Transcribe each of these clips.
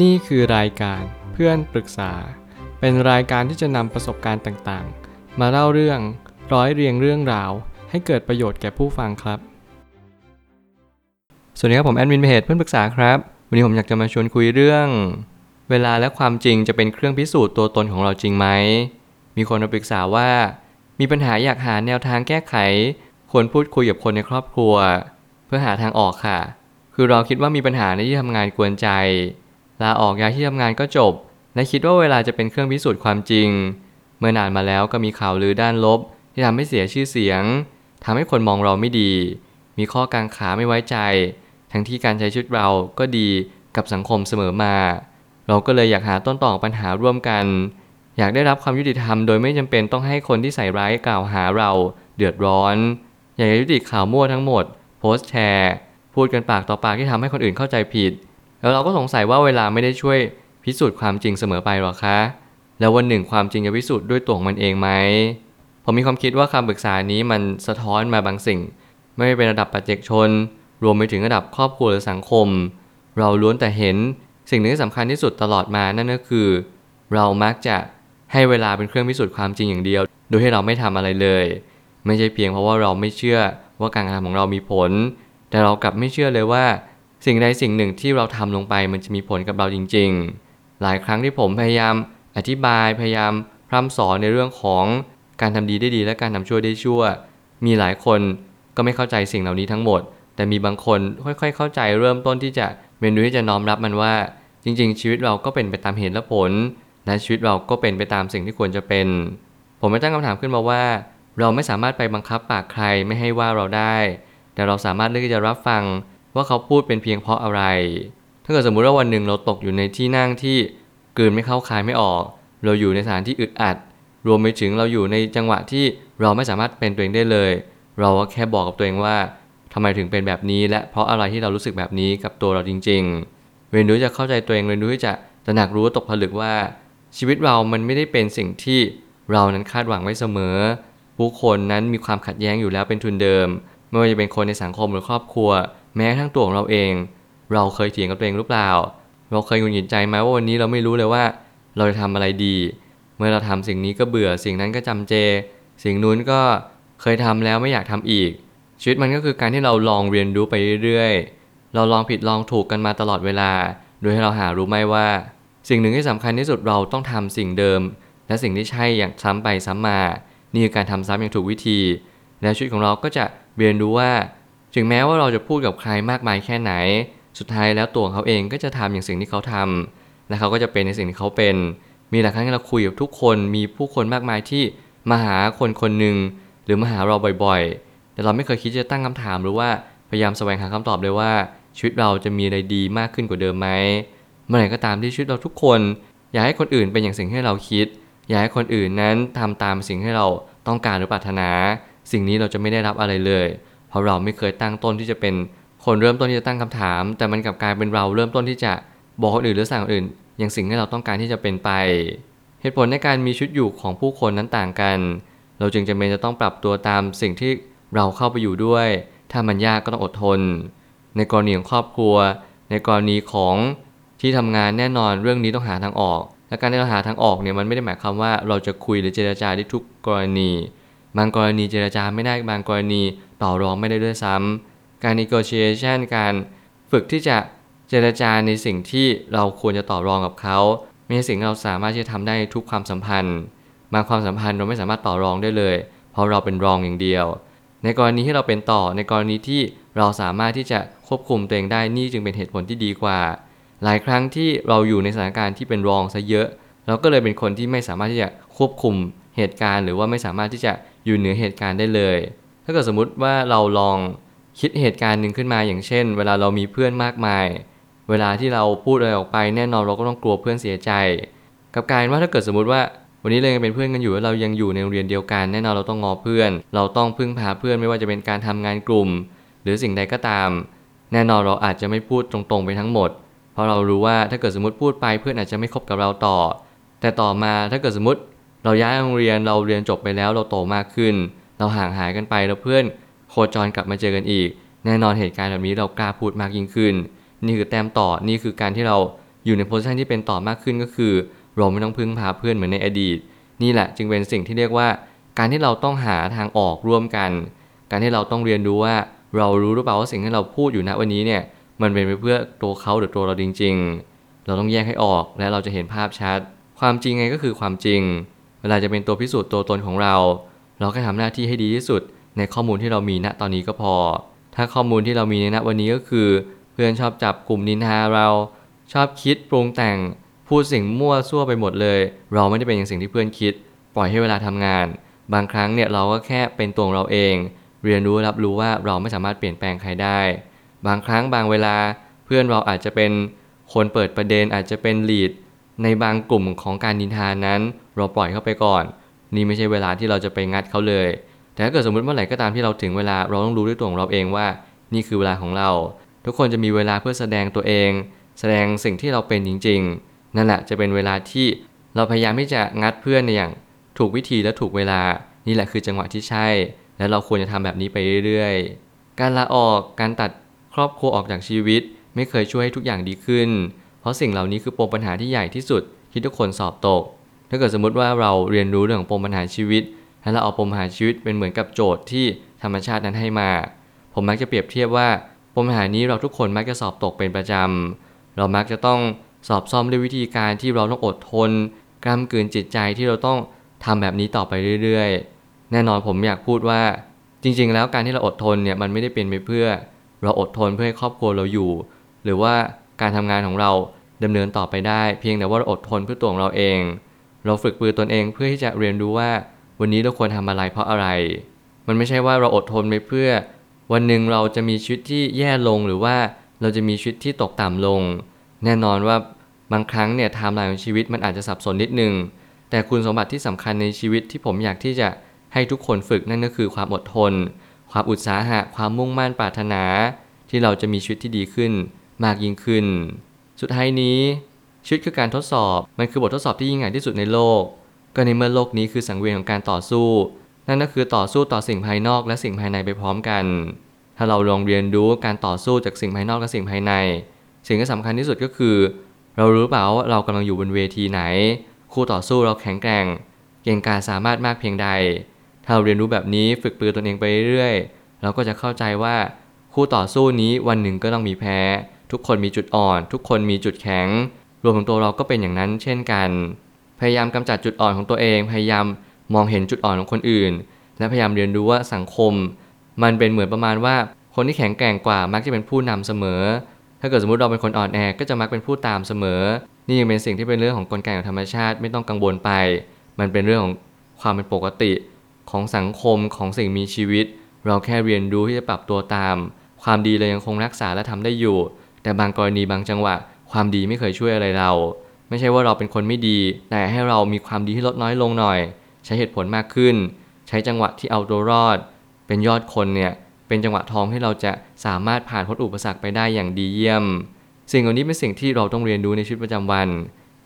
นี่คือรายการเพื่อนปรึกษา เป็นรายการที่จะนำประสบการณ์ต่างๆ มาเล่าเรื่องร้อยเรียงเรื่องราว ให้เกิดประโยชน์แก่ผู้ฟังครับ สวัสดีครับผมแอดมินเพจเพื่อนปรึกษาครับ วันนี้ผมอยากจะมาชวนคุยเรื่อง เวลาและความจริงจะเป็นเครื่องพิสูจน์ตัวตนของเราจริงไหม มีคนมาปรึกษาว่า มีปัญหาอยากหาแนวทางแก้ไข ควรพูดคุยกับคนในครอบครัว เพื่อหาทางออกค่ะ คือเราคิดว่ามีปัญหาในที่ทำงานกวนใจ ลาออกย้ายที่ทำงานก็จบ และคิดว่าเวลาจะเป็นเครื่องพิสูจน์ความจริง เมื่อนานมาแล้วก็มีข่าวลือด้านลบ ที่ทำให้เสียชื่อเสียงทำให้คนมองเราไม่ดี มีข้อกังขาไม่ไว้ใจ ทั้งที่การใช้ชีวิตเราก็ดีกับสังคมเสมอมา เราก็เลยอยากหาต้นตอของปัญหาร่วมกัน อยากได้รับความยุติธรรม โดยไม่จำเป็นต้องให้คนที่ใส่ร้ายกล่าวหาเราเดือดร้อน อยากจะยุติข่าวมั่วทั้งหมด โพสต์แชร์ พูดกันปากต่อปากที่ทำให้คนอื่นเข้าใจผิด แล้วเราก็สงสัยว่าเวลาไม่ได้ช่วยพิสูจน์ความจริงเสมอไปหรอคะ แล้ววันหนึ่งความจริงจะพิสูจน์ด้วยตัวของมันเองไหม ผมมีความคิดว่าคำปรึกษานี้มันสะท้อนมาบางสิ่ง ไม่เป็นระดับปัจเจกชน รวมไปถึงระดับครอบครัวหรือสังคม เราล้วนแต่เห็นสิ่งหนึ่งที่สำคัญที่สุดตลอดมานั่นก็คือ เรามักจะให้เวลาเป็นเครื่องพิสูจน์ความจริงอย่างเดียว โดยที่เราไม่ทำอะไรเลย ไม่ใช่เพียงเพราะว่าเราไม่เชื่อว่าการกระทำของเรามีผล แต่เรากลับไม่เชื่อเลยว่า สิ่งใดสิ่งหนึ่งที่เราทำลงไปมันจะมีผลกับเราจริง ๆ หลายครั้งที่ผมพยายามอธิบายพยายามพร่ำสอนในเรื่องของการทำดีได้ดีและการทำชั่วได้ชั่ว มีหลายคนก็ไม่เข้าใจสิ่งเหล่านี้ทั้งหมด แต่มีบางคนค่อยๆ เข้าใจเริ่มต้นที่จะเรียนรู้ที่จะน้อมรับมันว่า จริง ๆ ชีวิตเราก็เป็นไปตามเหตุและผลและชีวิตเราก็เป็นไปตามสิ่งที่ควรจะเป็น ผมไม่ตั้งคำถามขึ้นมาว่า เราไม่สามารถไปบังคับปากใครไม่ให้ว่าเราได้ แต่เราสามารถเลือกที่จะรับฟัง ว่าเขาพูดเป็นเพียงเพราะอะไร ถ้าเกิดสมมุติว่าวันหนึ่งเราตกอยู่ในที่นั่งที่กลืนไม่เข้าคายไม่ออก เราอยู่ในสถานที่อึดอัด รวมไปถึงเราอยู่ในจังหวะที่เราไม่สามารถเป็นตัวเองได้เลย เราก็แค่บอกกับตัวเองว่าทำไมถึงเป็นแบบนี้ และเพราะอะไรที่เรารู้สึกแบบนี้กับตัวเราจริง ๆ เรียนรู้จะเข้าใจตัวเองเรียนรู้ที่จะตระหนักรู้ตกผลึกว่า ชีวิตเรามันไม่ได้เป็นสิ่งที่เรานั้นคาดหวังไว้เสมอ ผู้คนนั้นมีความขัดแย้งอยู่แล้วเป็นทุนเดิม ไม่ว่าจะเป็นคนในสังคมหรือครอบครัว แม้ทั้งตัวของเราเอง เราเคยเถียงกับตัวเองหรือเปล่า เราเคยหงุดหงิดใจไหมว่าวันนี้เราไม่รู้เลยว่า เราจะทำอะไรดี เมื่อเราทำสิ่งนี้ก็เบื่อสิ่งนั้นก็จำเจ สิ่งนู้นก็เคยทำแล้วไม่อยากทำอีก ชีวิตมันก็คือการที่เราลองเรียนรู้ไปเรื่อยๆ เราลองผิดลองถูกกันมาตลอดเวลา โดยให้เราหารู้ไหมว่า สิ่งหนึ่งที่สำคัญที่สุดเราต้องทำสิ่งเดิม และสิ่งที่ใช่อย่างซ้ำไปซ้ำมา นี่คือการทำซ้ำอย่างถูกวิธี และชีวิตของเราก็จะเรียนรู้ว่า ถึงแม้ว่าเราจะพูดกับใครมากมายแค่ไหน สุดท้ายแล้วตัวเขาเองก็จะทำอย่างสิ่งที่เขาทำและเขาก็จะเป็นในสิ่งที่เขาเป็น มีหลายครั้งที่เราคุยกับทุกคน มีผู้คนมากมายที่มาหาคนคนหนึ่งหรือมาหาเราบ่อยๆ แต่เราไม่เคยคิดจะตั้งคำถามหรือว่าพยายามแสวงหาคำตอบเลยว่า ชีวิตเราจะมีอะไรดีมากขึ้นกว่าเดิมไหมเมื่อไหร่ก็ตามที่ชีวิตเราทุกคน อยากให้คนอื่นเป็นอย่างสิ่งที่เราคิด อยากให้คนอื่นนั้นทำตามสิ่งที่เราต้องการหรือปรารถนา สิ่งนี้เราจะไม่ได้รับอะไรเลย เพราะเราไม่เคยตั้งต้นที่จะเป็นคนเริ่มต้นที่จะตั้งคำถาม แต่มันกลับกลายเป็นเราเริ่มต้นที่จะบอกคนอื่นหรือสั่งคนอื่น อย่างสิ่งที่เราต้องการที่จะเป็นไป เหตุผลในการมีชีวิตอยู่ของผู้คนนั้นต่างกัน เราจึงจำเป็นจะต้องปรับตัวตามสิ่งที่เราเข้าไปอยู่ด้วย ถ้ามันยากก็ต้องอดทน ในกรณีของครอบครัว ในกรณีของที่ทำงานแน่นอนเรื่องนี้ต้องหาทางออก และการที่เราหาทางออกเนี่ยมันไม่ได้หมายความว่าเราจะคุยหรือเจรจาได้ทุกกรณี บางกรณีเจรจาไม่ได้บางกรณีต่อรองไม่ได้ด้วยซ้ำการ negotiation การฝึกที่จะเจรจาในสิ่งที่เราควรจะต่อรองกับเขาไม่ใช่สิ่งเราสามารถที่จะทำได้ทุกความสัมพันธ์ บางความสัมพันธ์เราไม่สามารถต่อรองได้เลย เพราะเราเป็นรองอย่างเดียว ในกรณีที่เราเป็นต่อในกรณีที่เราสามารถที่จะควบคุมตัวเองได้นี่จึงเป็นเหตุผลที่ดีกว่า หลายครั้งที่เราอยู่ในสถานการณ์ที่เป็นรองซะเยอะ เราก็เลยเป็นคนที่ไม่สามารถที่จะควบคุมเหตุการณ์ หรือว่าไม่สามารถที่จะ อยู่เหนือเหตุการณ์ได้เลย ถ้าเกิดสมมติว่าเราลองคิดเหตุการณ์หนึ่งขึ้นมาอย่างเช่น เวลาเรามีเพื่อนมากมาย เวลาที่เราพูดอะไรออกไปแน่นอนเราก็ต้องกลัวเพื่อนเสียใจ กับการว่าถ้าเกิดสมมติว่าวันนี้เรายังเป็นเพื่อนกันอยู่เรายังอยู่ในโรงเรียนเดียวกัน แน่นอนเราต้องงอเพื่อน เราต้องพึ่งพาเพื่อนไม่ว่าจะเป็นการทำงานกลุ่ม หรือสิ่งใดก็ตาม แน่นอนเราอาจจะไม่พูดตรงๆไปทั้งหมด เพราะเรารู้ว่าถ้าเกิดสมมติพูดไปเพื่อนอาจจะไม่คบกับเราต่อ แต่ต่อมาถ้าเกิดสมมติ เราย้ายโรงเรียนเราเรียนจบไปแล้วเราโตมากขึ้น เราห่างหายกันไปแล้วเพื่อนโคจรกลับมาเจอกันอีก แน่นอนเหตุการณ์แบบนี้เรากล้าพูดมากยิ่งขึ้น นี่คือแต้มต่อนี่คือการที่เราอยู่ในโพสชันที่เป็นต่อมากขึ้นก็คือ เราไม่ต้องพึ่งพาเพื่อนเหมือนในอดีต นี่แหละจึงเป็นสิ่งที่เรียกว่า การที่เราต้องหาทางออกร่วมกัน การที่เราต้องเรียนรู้ว่าเรารู้หรือเปล่าว่าสิ่งที่เราพูดอยู่ณวันนี้เนี่ยมันเป็นไปเพื่อตัวเขาหรือตัวเราจริง ๆ เราต้องแยกให้ออกและเราจะเห็นภาพชัด ความจริงไงก็คือความจริง เวลาจะเป็นตัวพิสูจน์ตัวตนของเรา เราแค่ทำหน้าที่ให้ดีที่สุด ในข้อมูลที่เรามีณตอนนี้ก็พอ ถ้าข้อมูลที่เรามีในณวันนี้ก็คือ เพื่อนชอบจับกลุ่มนินทาเราชอบคิดปรุงแต่งพูดสิ่งมั่วซั่วไปหมดเลย เราไม่ได้เป็นอย่างสิ่งที่เพื่อนคิด ปล่อยให้เวลาทำงาน บางครั้งเนี่ยเราก็แค่เป็นตัวเราเอง เรียนรู้รับรู้ว่าเราไม่สามารถเปลี่ยนแปลงใครได้ บางครั้งบางเวลาเพื่อนเราอาจจะเป็นคนเปิดประเด็นอาจจะเป็นลีด ในบางกลุ่มของการนินทานั้น เราปล่อยเข้าไปก่อน นี่ไม่ใช่เวลาที่เราจะไปงัดเขาเลย แต่ถ้าเกิดสมมติเมื่อไหร่ก็ตามที่เราถึงเวลาเราต้องรู้ด้วยตัวของเราเองว่า นี่คือเวลาของเรา ทุกคนจะมีเวลาเพื่อแสดงตัวเอง แสดงสิ่งที่เราเป็นจริง ๆ นั่นแหละจะเป็นเวลาที่เราพยายามที่จะงัดเพื่อนในอย่างถูกวิธีและถูกเวลา นี่แหละคือจังหวะที่ใช่ และเราควรจะทำแบบนี้ไปเรื่อยๆ การลาออกการตัดครอบครัวออกจากชีวิต ไม่เคยช่วยให้ทุกอย่างดีขึ้น เพราะสิ่งเหล่านี้คือปมปัญหาที่ใหญ่ที่สุดที่ทุกคนสอบตก ถ้าเกิดสมมติว่าเราเรียนรู้เรื่องของปมปัญหาชีวิต และเราเอาปมปัญหาชีวิตเป็นเหมือนกับโจทย์ที่ธรรมชาตินั้นให้มา ผมมักจะเปรียบเทียบว่าปมปัญหานี้เราทุกคนมักจะสอบตกเป็นประจำ เรามักจะต้องสอบซ่อมด้วยวิธีการที่เราต้องอดทนกล้ามกืนจิตใจที่เราต้องทำแบบนี้ต่อไปเรื่อยๆ แน่นอนผมอยากพูดว่า จริง ๆ แล้วการที่เราอดทนเนี่ยมันไม่ได้เป็นไปเพื่อ เราอดทนเพื่อให้ครอบครัวเราอยู่ หรือว่า การทำงานของเราดำเนินต่อไปได้ เพียงแต่ว่าเราอดทนเพื่อตัวของเราเอง เราฝึกปือตนเองเพื่อที่จะเรียนรู้ว่า วันนี้เราควรทำอะไรเพราะอะไร มันไม่ใช่ว่าเราอดทนไปเพื่อ วันหนึ่งเราจะมีชีวิตที่แย่ลงหรือว่าเราจะมีชีวิตที่ตกต่ำลง แน่นอนว่าบางครั้งเนี่ยไทม์ไลน์ของชีวิตมันอาจจะสับสนนิดนึงแต่คุณสมบัติที่สำคัญในชีวิตที่ผมอยากที่จะให้ทุกคนฝึกนั่นก็คือความอดทน ความอุตสาหะ ความมุ่งมั่นปรารถนา ที่เราจะมีชีวิตที่ดีขึ้น มากยิ่งขึ้น สุดท้ายนี้ชีวิตคือการทดสอบ มันคือบททดสอบที่ยิ่งใหญ่ที่สุดในโลก ก็ในเมื่อโลกนี้คือสังเวียนของการต่อสู้ นั่นก็คือต่อสู้ต่อสิ่งภายนอกและสิ่งภายในไปพร้อมกัน ถ้าเราลองเรียนรู้การต่อสู้จากสิ่งภายนอกและสิ่งภายใน สิ่งที่สำคัญที่สุดก็คือ เรารู้เปล่าว่าเรากำลังอยู่บนเวทีไหน คู่ต่อสู้เราแข็งแกร่ง เก่งกาจสามารถมากเพียงใด ถ้าเราเรียนรู้แบบนี้ฝึกปือตนเองไปเรื่อย เราก็จะเข้าใจว่าคู่ต่อสู้นี้วันหนึ่งก็ต้องมีแพ้ ทุกคนมีจุดอ่อน ทุกคนมีจุดแข็ง รวมถึงตัวเราก็เป็นอย่างนั้นเช่นกัน พยายามกำจัดจุดอ่อนของตัวเอง พยายามมองเห็นจุดอ่อนของคนอื่น และพยายามเรียนรู้ว่าสังคม มันเป็นเหมือนประมาณว่า คนที่แข็งแกร่งกว่ามักจะเป็นผู้นำเสมอ ถ้าเกิดสมมติเราเป็นคนอ่อนแอก็จะมักเป็นผู้ตามเสมอ นี่ยังเป็นสิ่งที่เป็นเรื่องของกลไกของธรรมชาติไม่ต้องกังวลไป มันเป็นเรื่องของความเป็นปกติของสังคมของสิ่งมีชีวิต เราแค่เรียนรู้ที่จะปรับตัวตาม ความดีเรายังคงรักษาและทำได้อยู่ แต่บางกรณีบางจังหวะ ความดีไม่เคยช่วยอะไรเรา ไม่ใช่ว่าเราเป็นคนไม่ดี แต่ให้เรามีความดีที่ลดน้อยลงหน่อย ใช้เหตุผลมากขึ้น ใช้จังหวะที่เอาตัวรอด เป็นยอดคนเนี่ยเป็นจังหวะทองที่เราจะสามารถผ่านพ้นอุปสรรคไปได้อย่างดีเยี่ยม สิ่งเหล่านี้เป็นสิ่งที่เราต้องเรียนรู้ในชีวิตประจำวัน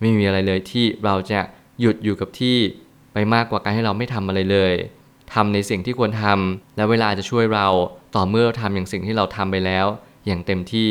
ไม่มีอะไรเลยที่เราจะหยุดอยู่กับที่ไปมากกว่าการให้เราไม่ทำอะไรเลยทำในสิ่งที่ควรทำและเวลาจะช่วยเราต่อเมื่อเราทำอย่างสิ่งที่เราทำไปแล้ว อย่างเต็มที่